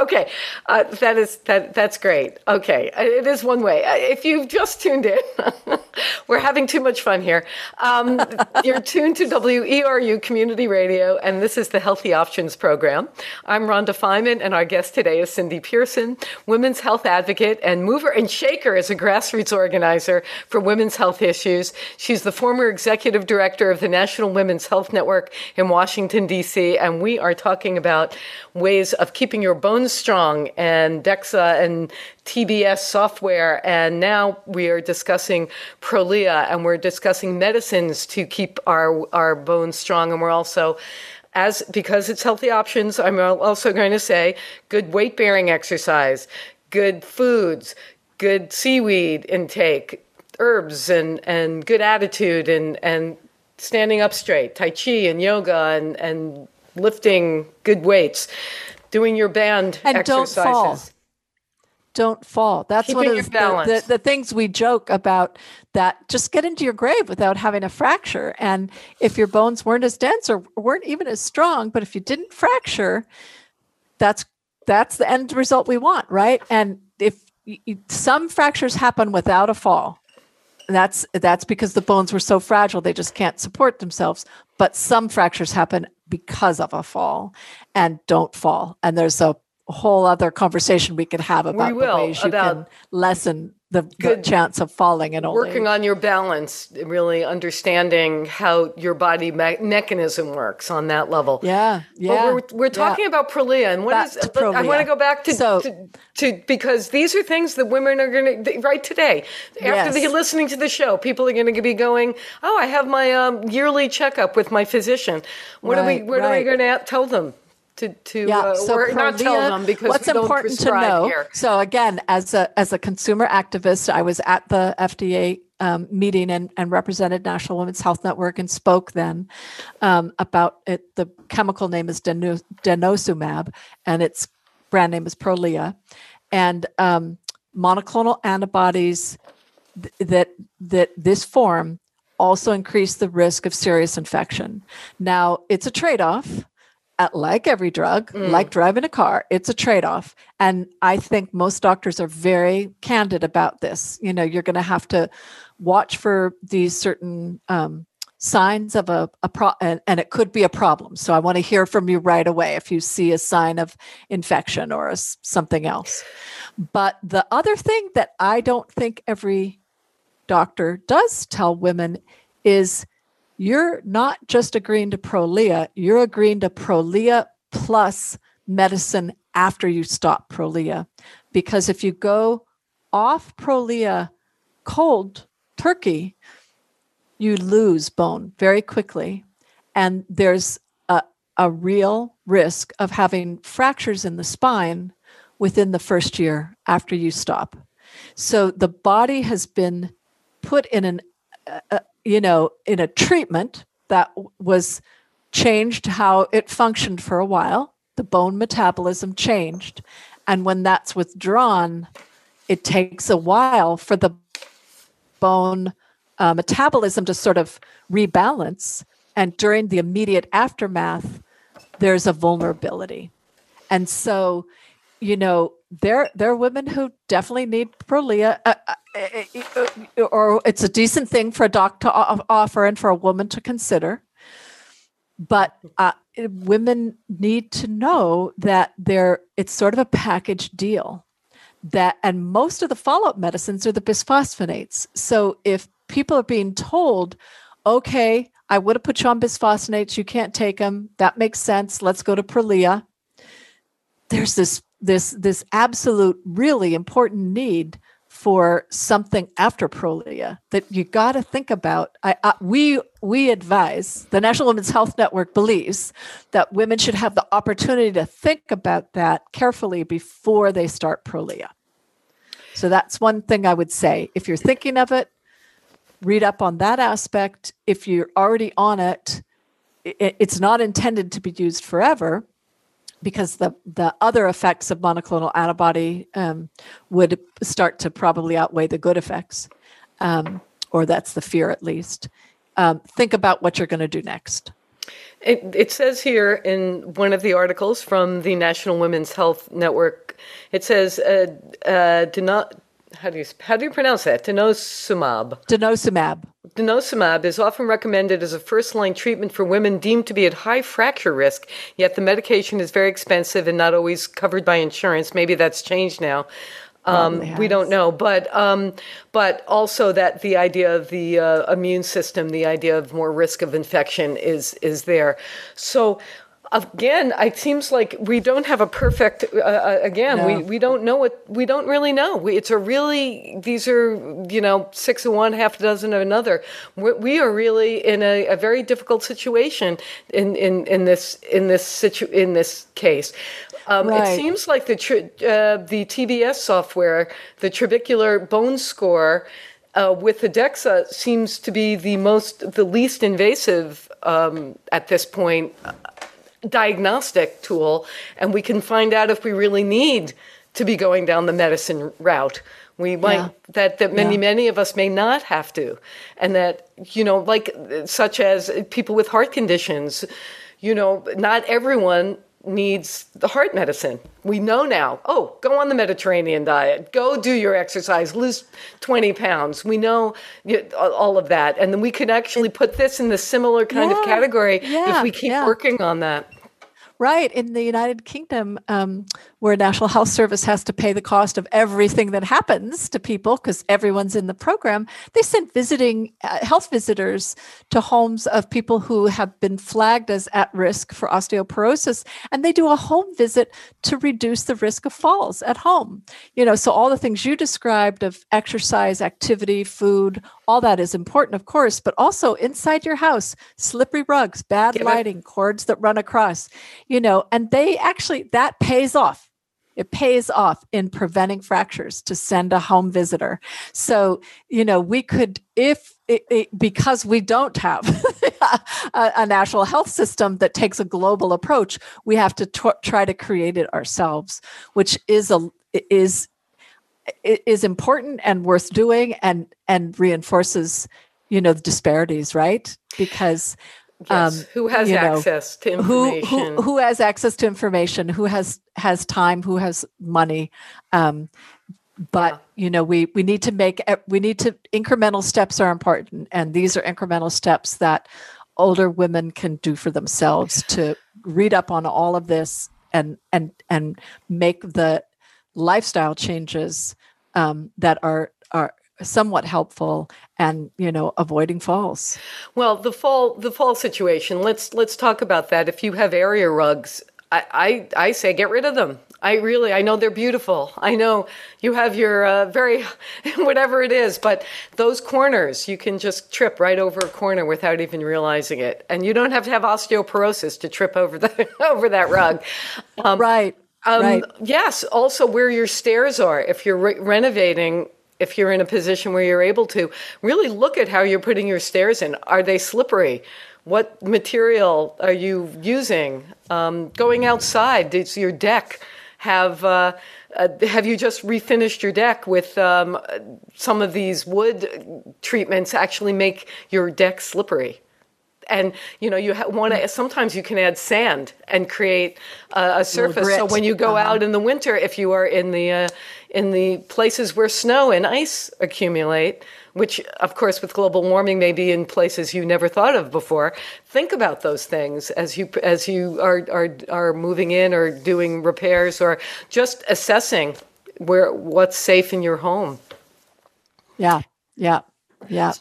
okay. Uh, that is that that's great. Okay. It is one way. If you've just tuned in we're having too much fun here um, you're tuned to weru community radio and this is the healthy options program i'm rhonda feiman and our guest today is Cindy Pearson, women's health advocate and mover and shaker as a grassroots organizer for women's health issues. She's the former executive director of the National Women's Health Network in Washington, D.C., and we are talking about ways of keeping your bones strong and DEXA and TBS software. And now we are discussing Prolia and we're discussing medicines to keep our, our bones strong. And we're also as because it's healthy options, I'm also going to say good weight bearing exercise, good foods, good seaweed intake, herbs, and, and good attitude, and, and standing up straight, Tai Chi and yoga, and, and lifting good weights, doing your band and exercises. Don't fall don't fall. That's Keeping one of the, the, the, things we joke about that just get into your grave without having a fracture. And if your bones weren't as dense or weren't even as strong, but if you didn't fracture, that's that's the end result we want, right? And if you, some fractures happen without a fall, that's that's because the bones were so fragile they just can't support themselves. But some fractures happen because of a fall and don't fall. And there's a whole other conversation we could have about will, the ways you can lessen the, the chance of falling in old working age. on your balance really understanding how your body me- mechanism works on that level yeah yeah we're, we're talking yeah. about prolia and what is i want to go back to, so, to, to, because these are things that women are going to right today after yes. the, listening to the show people are going to be going oh i have my um, yearly checkup with my physician what right, are we what right. are we going to tell them to to yeah, uh, so or not tell them because what's important to know. Here. So again, as a as a consumer activist, I was at the FDA um, meeting and, and represented National Women's Health Network and spoke then um, about it. The chemical name is denosumab, and its brand name is Prolia, and um, monoclonal antibodies th- that that this form also increase the risk of serious infection. Now, it's a trade off. At, like every drug, mm. like driving a car, it's a trade off. And I think most doctors are very candid about this. You know, you're going to have to watch for these certain um, signs of a, a pro and, and, it could be a problem so i want to hear from you right away if you see a sign of infection or a, something else but the other thing that i don't think every doctor does tell women is you're not just agreeing to prolia you're agreeing to prolia plus medicine after you stop prolia because if you go off prolia cold turkey, you lose bone very quickly. And there's a, a real risk of having fractures in the spine within the first year after you stop. So the body has been put in an, uh you know, in a treatment that was changed how it functioned for a while. The bone metabolism changed. And when that's withdrawn, it takes a while for the bone uh, metabolism to sort of rebalance. And during the immediate aftermath, there's a vulnerability. And so, you know, there there are women who definitely need Prolia, uh, uh, Eh, eh, eh, or it's a decent thing for a doc to offer and for a woman to consider. But uh, women need to know that they're it's sort of a package deal that and most of the follow-up medicines are the bisphosphonates so if people are being told okay i would have put you on bisphosphonates you can't take them that makes sense let's go to prolia there's this this this absolute really important need for something after prolia that you got to think about. I, I, we we advise the national women's health network believes that women should have the opportunity to think about that carefully before they start prolia. So that's one thing i would say. If you're thinking of it read up on that aspect. If you're already on it it's not intended to be used forever because the, the other effects of monoclonal antibody um, would start to probably outweigh the good effects, um, or that's the fear at least. Um, think about what you're going to do next. It, it, says here in one of the articles from the National Women's Health Network, it says, uh, uh, do not, how do you how do you pronounce that? Denosumab. Denosumab. Denosumab is often recommended as a first-line treatment for women deemed to be at high fracture risk. Yet the medication is very expensive and not always covered by insurance. Maybe that's changed now. Um, we don't know, but um, but also that the idea of the uh, immune system, the idea of more risk of infection is is there. So again, it seems like we don't have a perfect. Uh, uh, again, no. we we don't know what we don't really know. We, it's a really these are you know six of one, half a dozen of another. we we are really in a, a, very difficult situation in in in this in this situ in this case. Um, right. It seems like the uh, the TBS software, the trabecular bone score. Uh, with the DEXA seems to be the most, the least invasive um, at this point diagnostic tool, and we can find out if we really need to be going down the medicine route. We might yeah. that that many yeah. many of us may not have to, and that you know, like such as people with heart conditions, you know, not everyone needs the heart medicine. We know now. Oh, go on the Mediterranean diet. Go do your exercise. Lose 20 pounds. We know all of that. And then we can actually put this in the similar kind yeah, of category if we keep working on that. Right. In the United Kingdom, um, where National Health Service has to pay the cost of everything that happens to people because everyone's in the program, they send visiting uh, health visitors to homes of people who have been flagged as at risk for osteoporosis. And they do a home visit to reduce the risk of falls at home. You know, so all the things you described of exercise, activity, food, all that is important, of course, but also inside your house, slippery rugs, bad lighting, cords that run across, you know, and they actually, that pays off. It pays off in preventing fractures to send a home visitor. So, you know, we could, if it, it, because we don't have a, a, national health system that takes a global approach, we have to t- try to create it ourselves, which is a is is important and worth doing and and reinforces you know the disparities right? Because yes. um, who has access know, to information who, who, who has access to information? Who has has time? Who has money? Um, but yeah. you know we we need to make we need to incremental steps are important and these are incremental steps that older women can do for themselves to read up on all of this and and and make the lifestyle changes um, that are are somewhat helpful and you know avoiding falls. Well the fall the fall situation let's let's talk about that. If you have area rugs i i, I say get rid of them. I really i know they're beautiful. I know you have your uh, very whatever it is but those corners you can just trip right over a corner without even realizing it. And you don't have to have osteoporosis to trip over the over that rug. Um, right um, right. Yes. Also, where your stairs are. If you're re- renovating, if you're in a position where you're able to, really look at how you're putting your stairs in. Are they slippery? What material are you using? Um, going outside, does your deck have? Uh, uh, have you just refinished your deck with um, some of these wood treatments? Actually, make your deck slippery and you know you ha- want to sometimes you can add sand and create uh, a surface. So when you go uh-huh. out in the winter if you are in the uh, in the places where snow and ice accumulate which of course with global warming may be in places you never thought of before think about those things as you as you are are are moving in or doing repairs or just assessing where what's safe in your home. Yeah. Yeah. Yeah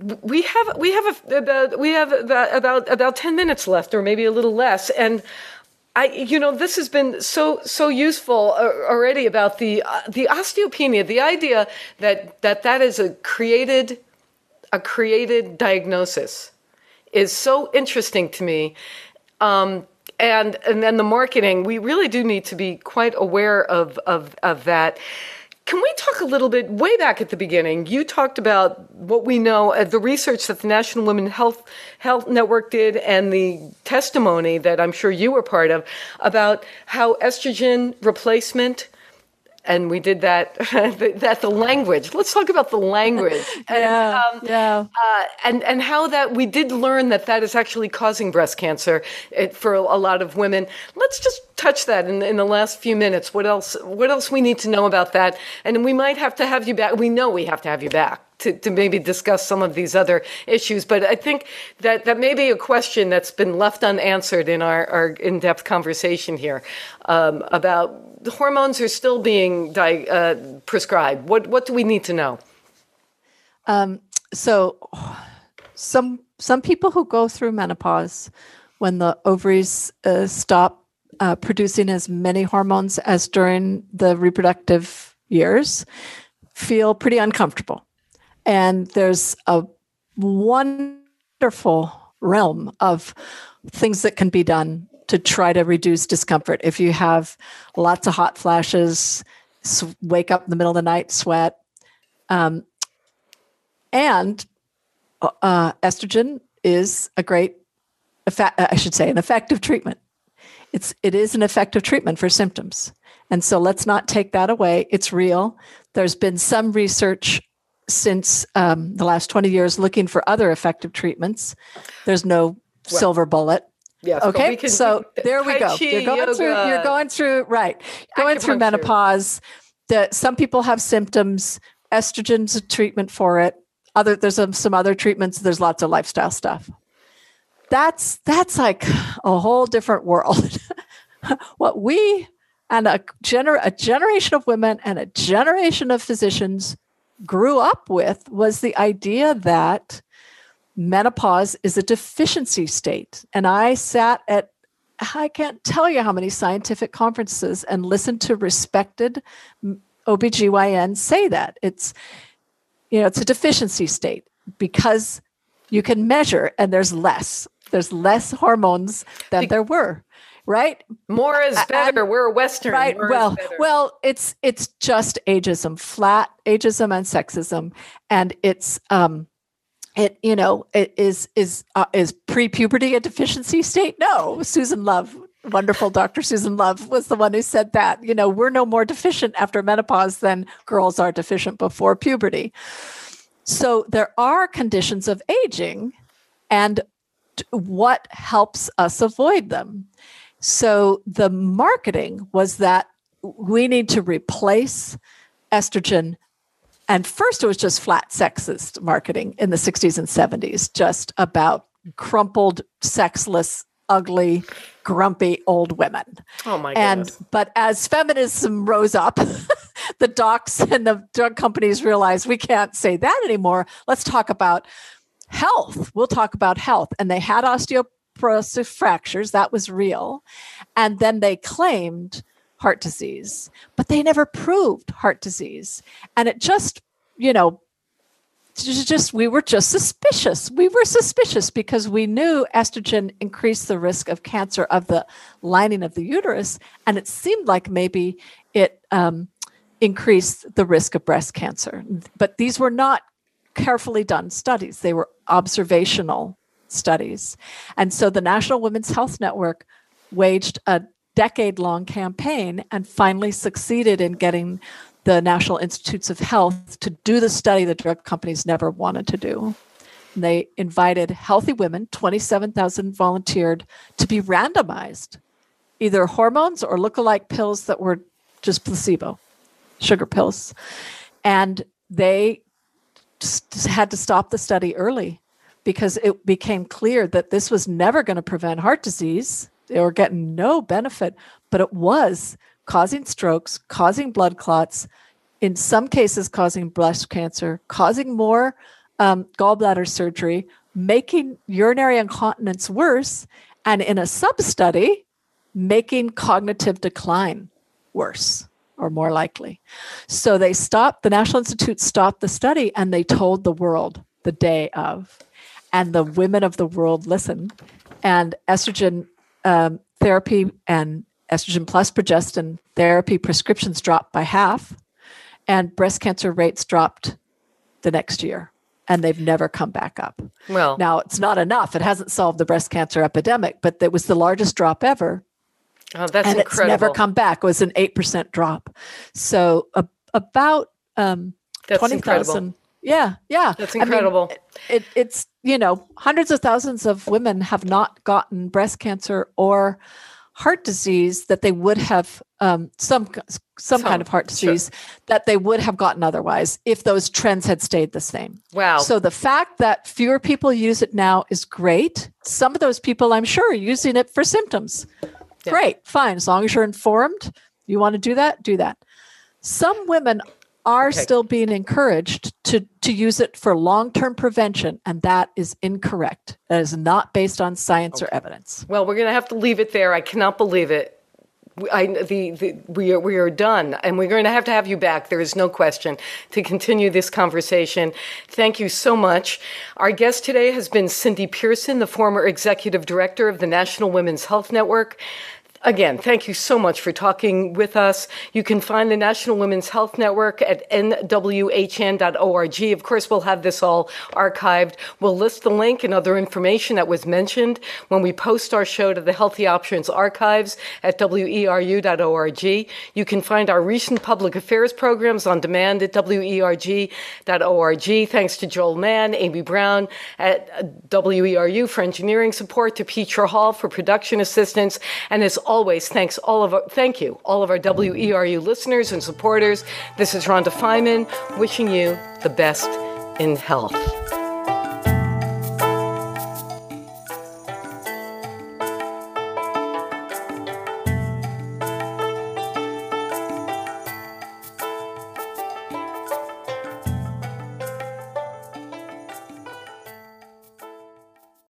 we have we have a, about we have about, about about 10 minutes left or maybe a little less and I, you know, this has been so so useful uh, already about the uh, the osteopenia. The idea that that that is a created a created diagnosis is so interesting to me. Um, and and then the marketing, we really do need to be quite aware of of of that. Can we talk a little bit way back at the beginning? You talked about what we know, uh, the research that the National Women Health Health Network did, and the testimony that I'm sure you were part of about how estrogen replacement and we did that that the language. Let's talk about the language. Yeah, um, yeah. Uh, and and how that we did learn that that is actually causing breast cancer eh, for a lot of women. Let's just touch that in, in the last few minutes. What else what else we need to know about that? And we might have to have you back. We know we have to have you back to, to maybe discuss some of these other issues. But I think that that may be a question that's been left unanswered in our, our in depth conversation here um, about hormones are still being di- uh, prescribed. What what do we need to know? Um, so some some people who go through menopause when the ovaries uh, stop uh, producing as many hormones as during the reproductive years feel pretty uncomfortable and there's a wonderful realm of things that can be done to try to reduce discomfort. If you have lots of hot flashes, wake up in the middle of the night, sweat, um, and uh, estrogen is a great, effect. I should say, an effective treatment. It's it is an effective treatment for symptoms, and so let's not take that away. It's real. There's been some research since um, the last 20 years looking for other effective treatments. There's no well, silver bullet. Yes. Okay. Can, so there we go. You're going yoga, through. You're going through. Right. Going through menopause. That some people have symptoms. Estrogen's a treatment for it. Other there's some, some other treatments. There's lots of lifestyle stuff. That's that's like a whole different world. what we and a gener a generation of women and a generation of physicians grew up with was the idea that menopause is a deficiency state. And I sat at, I can't tell you how many scientific conferences and listened to respected OBGYN say that. It's, you know, it's a deficiency state because you can measure and there's less. There's less hormones than there were right more is better and, we're a western right more well well it's it's just ageism flat ageism and sexism and it's um it you know it is is uh, is pre-puberty a deficiency state? No. Susan love wonderful dr susan love was the one who said that you know we're no more deficient after menopause than girls are deficient before puberty. So there are conditions of aging and what helps us avoid them. So the marketing was that we need to replace estrogen and first, it was just flat sexist marketing in the 60s and 70s, just about crumpled, sexless, ugly, grumpy old women. Oh my goodness. And but as feminism rose up, the docs and the drug companies realized we can't say that anymore. Let's talk about health. We'll talk about health. And they had osteoporosis fractures, that was real. And then they claimed heart disease, but they never proved heart disease. And it just, you know, just we were just suspicious. We were suspicious because we knew estrogen increased the risk of cancer of the lining of the uterus, and it seemed like maybe it um, increased the risk of breast cancer. But these were not carefully done studies; they were observational studies. And so the National Women's Health Network waged a decade long campaign and finally succeeded in getting the National Institutes of Health to do the study the drug companies never wanted to do. And they invited healthy women, 27,000 volunteered, to be randomized, either hormones or look-alike pills that were just placebo, sugar pills. And they had to stop the study early because it became clear that this was never going to prevent heart disease they were getting no benefit, but it was causing strokes, causing blood clots, in some cases, causing breast cancer, causing more um, gallbladder surgery, making urinary incontinence worse, and in a sub study, making cognitive decline worse or more likely. So they stopped, the National Institute stopped the study and they told the world the day of. And the women of the world listened. And estrogen um, therapy and estrogen plus progestin therapy prescriptions dropped by half, and breast cancer rates dropped the next year. And they've never come back up. Well, now it's not enough. It hasn't solved the breast cancer epidemic, but it was the largest drop ever. Oh, that's and incredible. it's never come back. It was an eight percent drop. So uh, about um, twenty thousand. Yeah, yeah. That's incredible. I mean, it, it's you know hundreds of thousands of women have not gotten breast cancer or heart disease that they would have um, some some, some kind of heart disease sure. that they would have gotten otherwise if those trends had stayed the same. Wow. So the fact that fewer people use it now is great. Some of those people I'm sure are using it for symptoms. Yeah. Great, fine. As long as you're informed, you want to do that, do that. Some women are okay. still being encouraged to, to use it for long term prevention, and that is incorrect. That is not based on science okay. or evidence. Well, we're going to have to leave it there. I cannot believe it. I, the, the, we, are, we are done, and we're going to have to have you back. There is no question to continue this conversation. Thank you so much. Our guest today has been Cindy Pearson, the former executive director of the National Women's Health Network. Again, thank you so much for talking with us. You can find the National Women's Health Network at nwhn.org. Of course, we'll have this all archived. We'll list the link and other information that was mentioned when we post our show to the Healthy Options archives at weru.org. You can find our recent public affairs programs on demand at weru.org. Thanks to Joel Mann, Amy Brown at WERU for engineering support, to Petra Hall for production assistance, and as always, thanks all of our, thank you, all of our WERU listeners and supporters. This is Rhonda Feinman wishing you the best in health.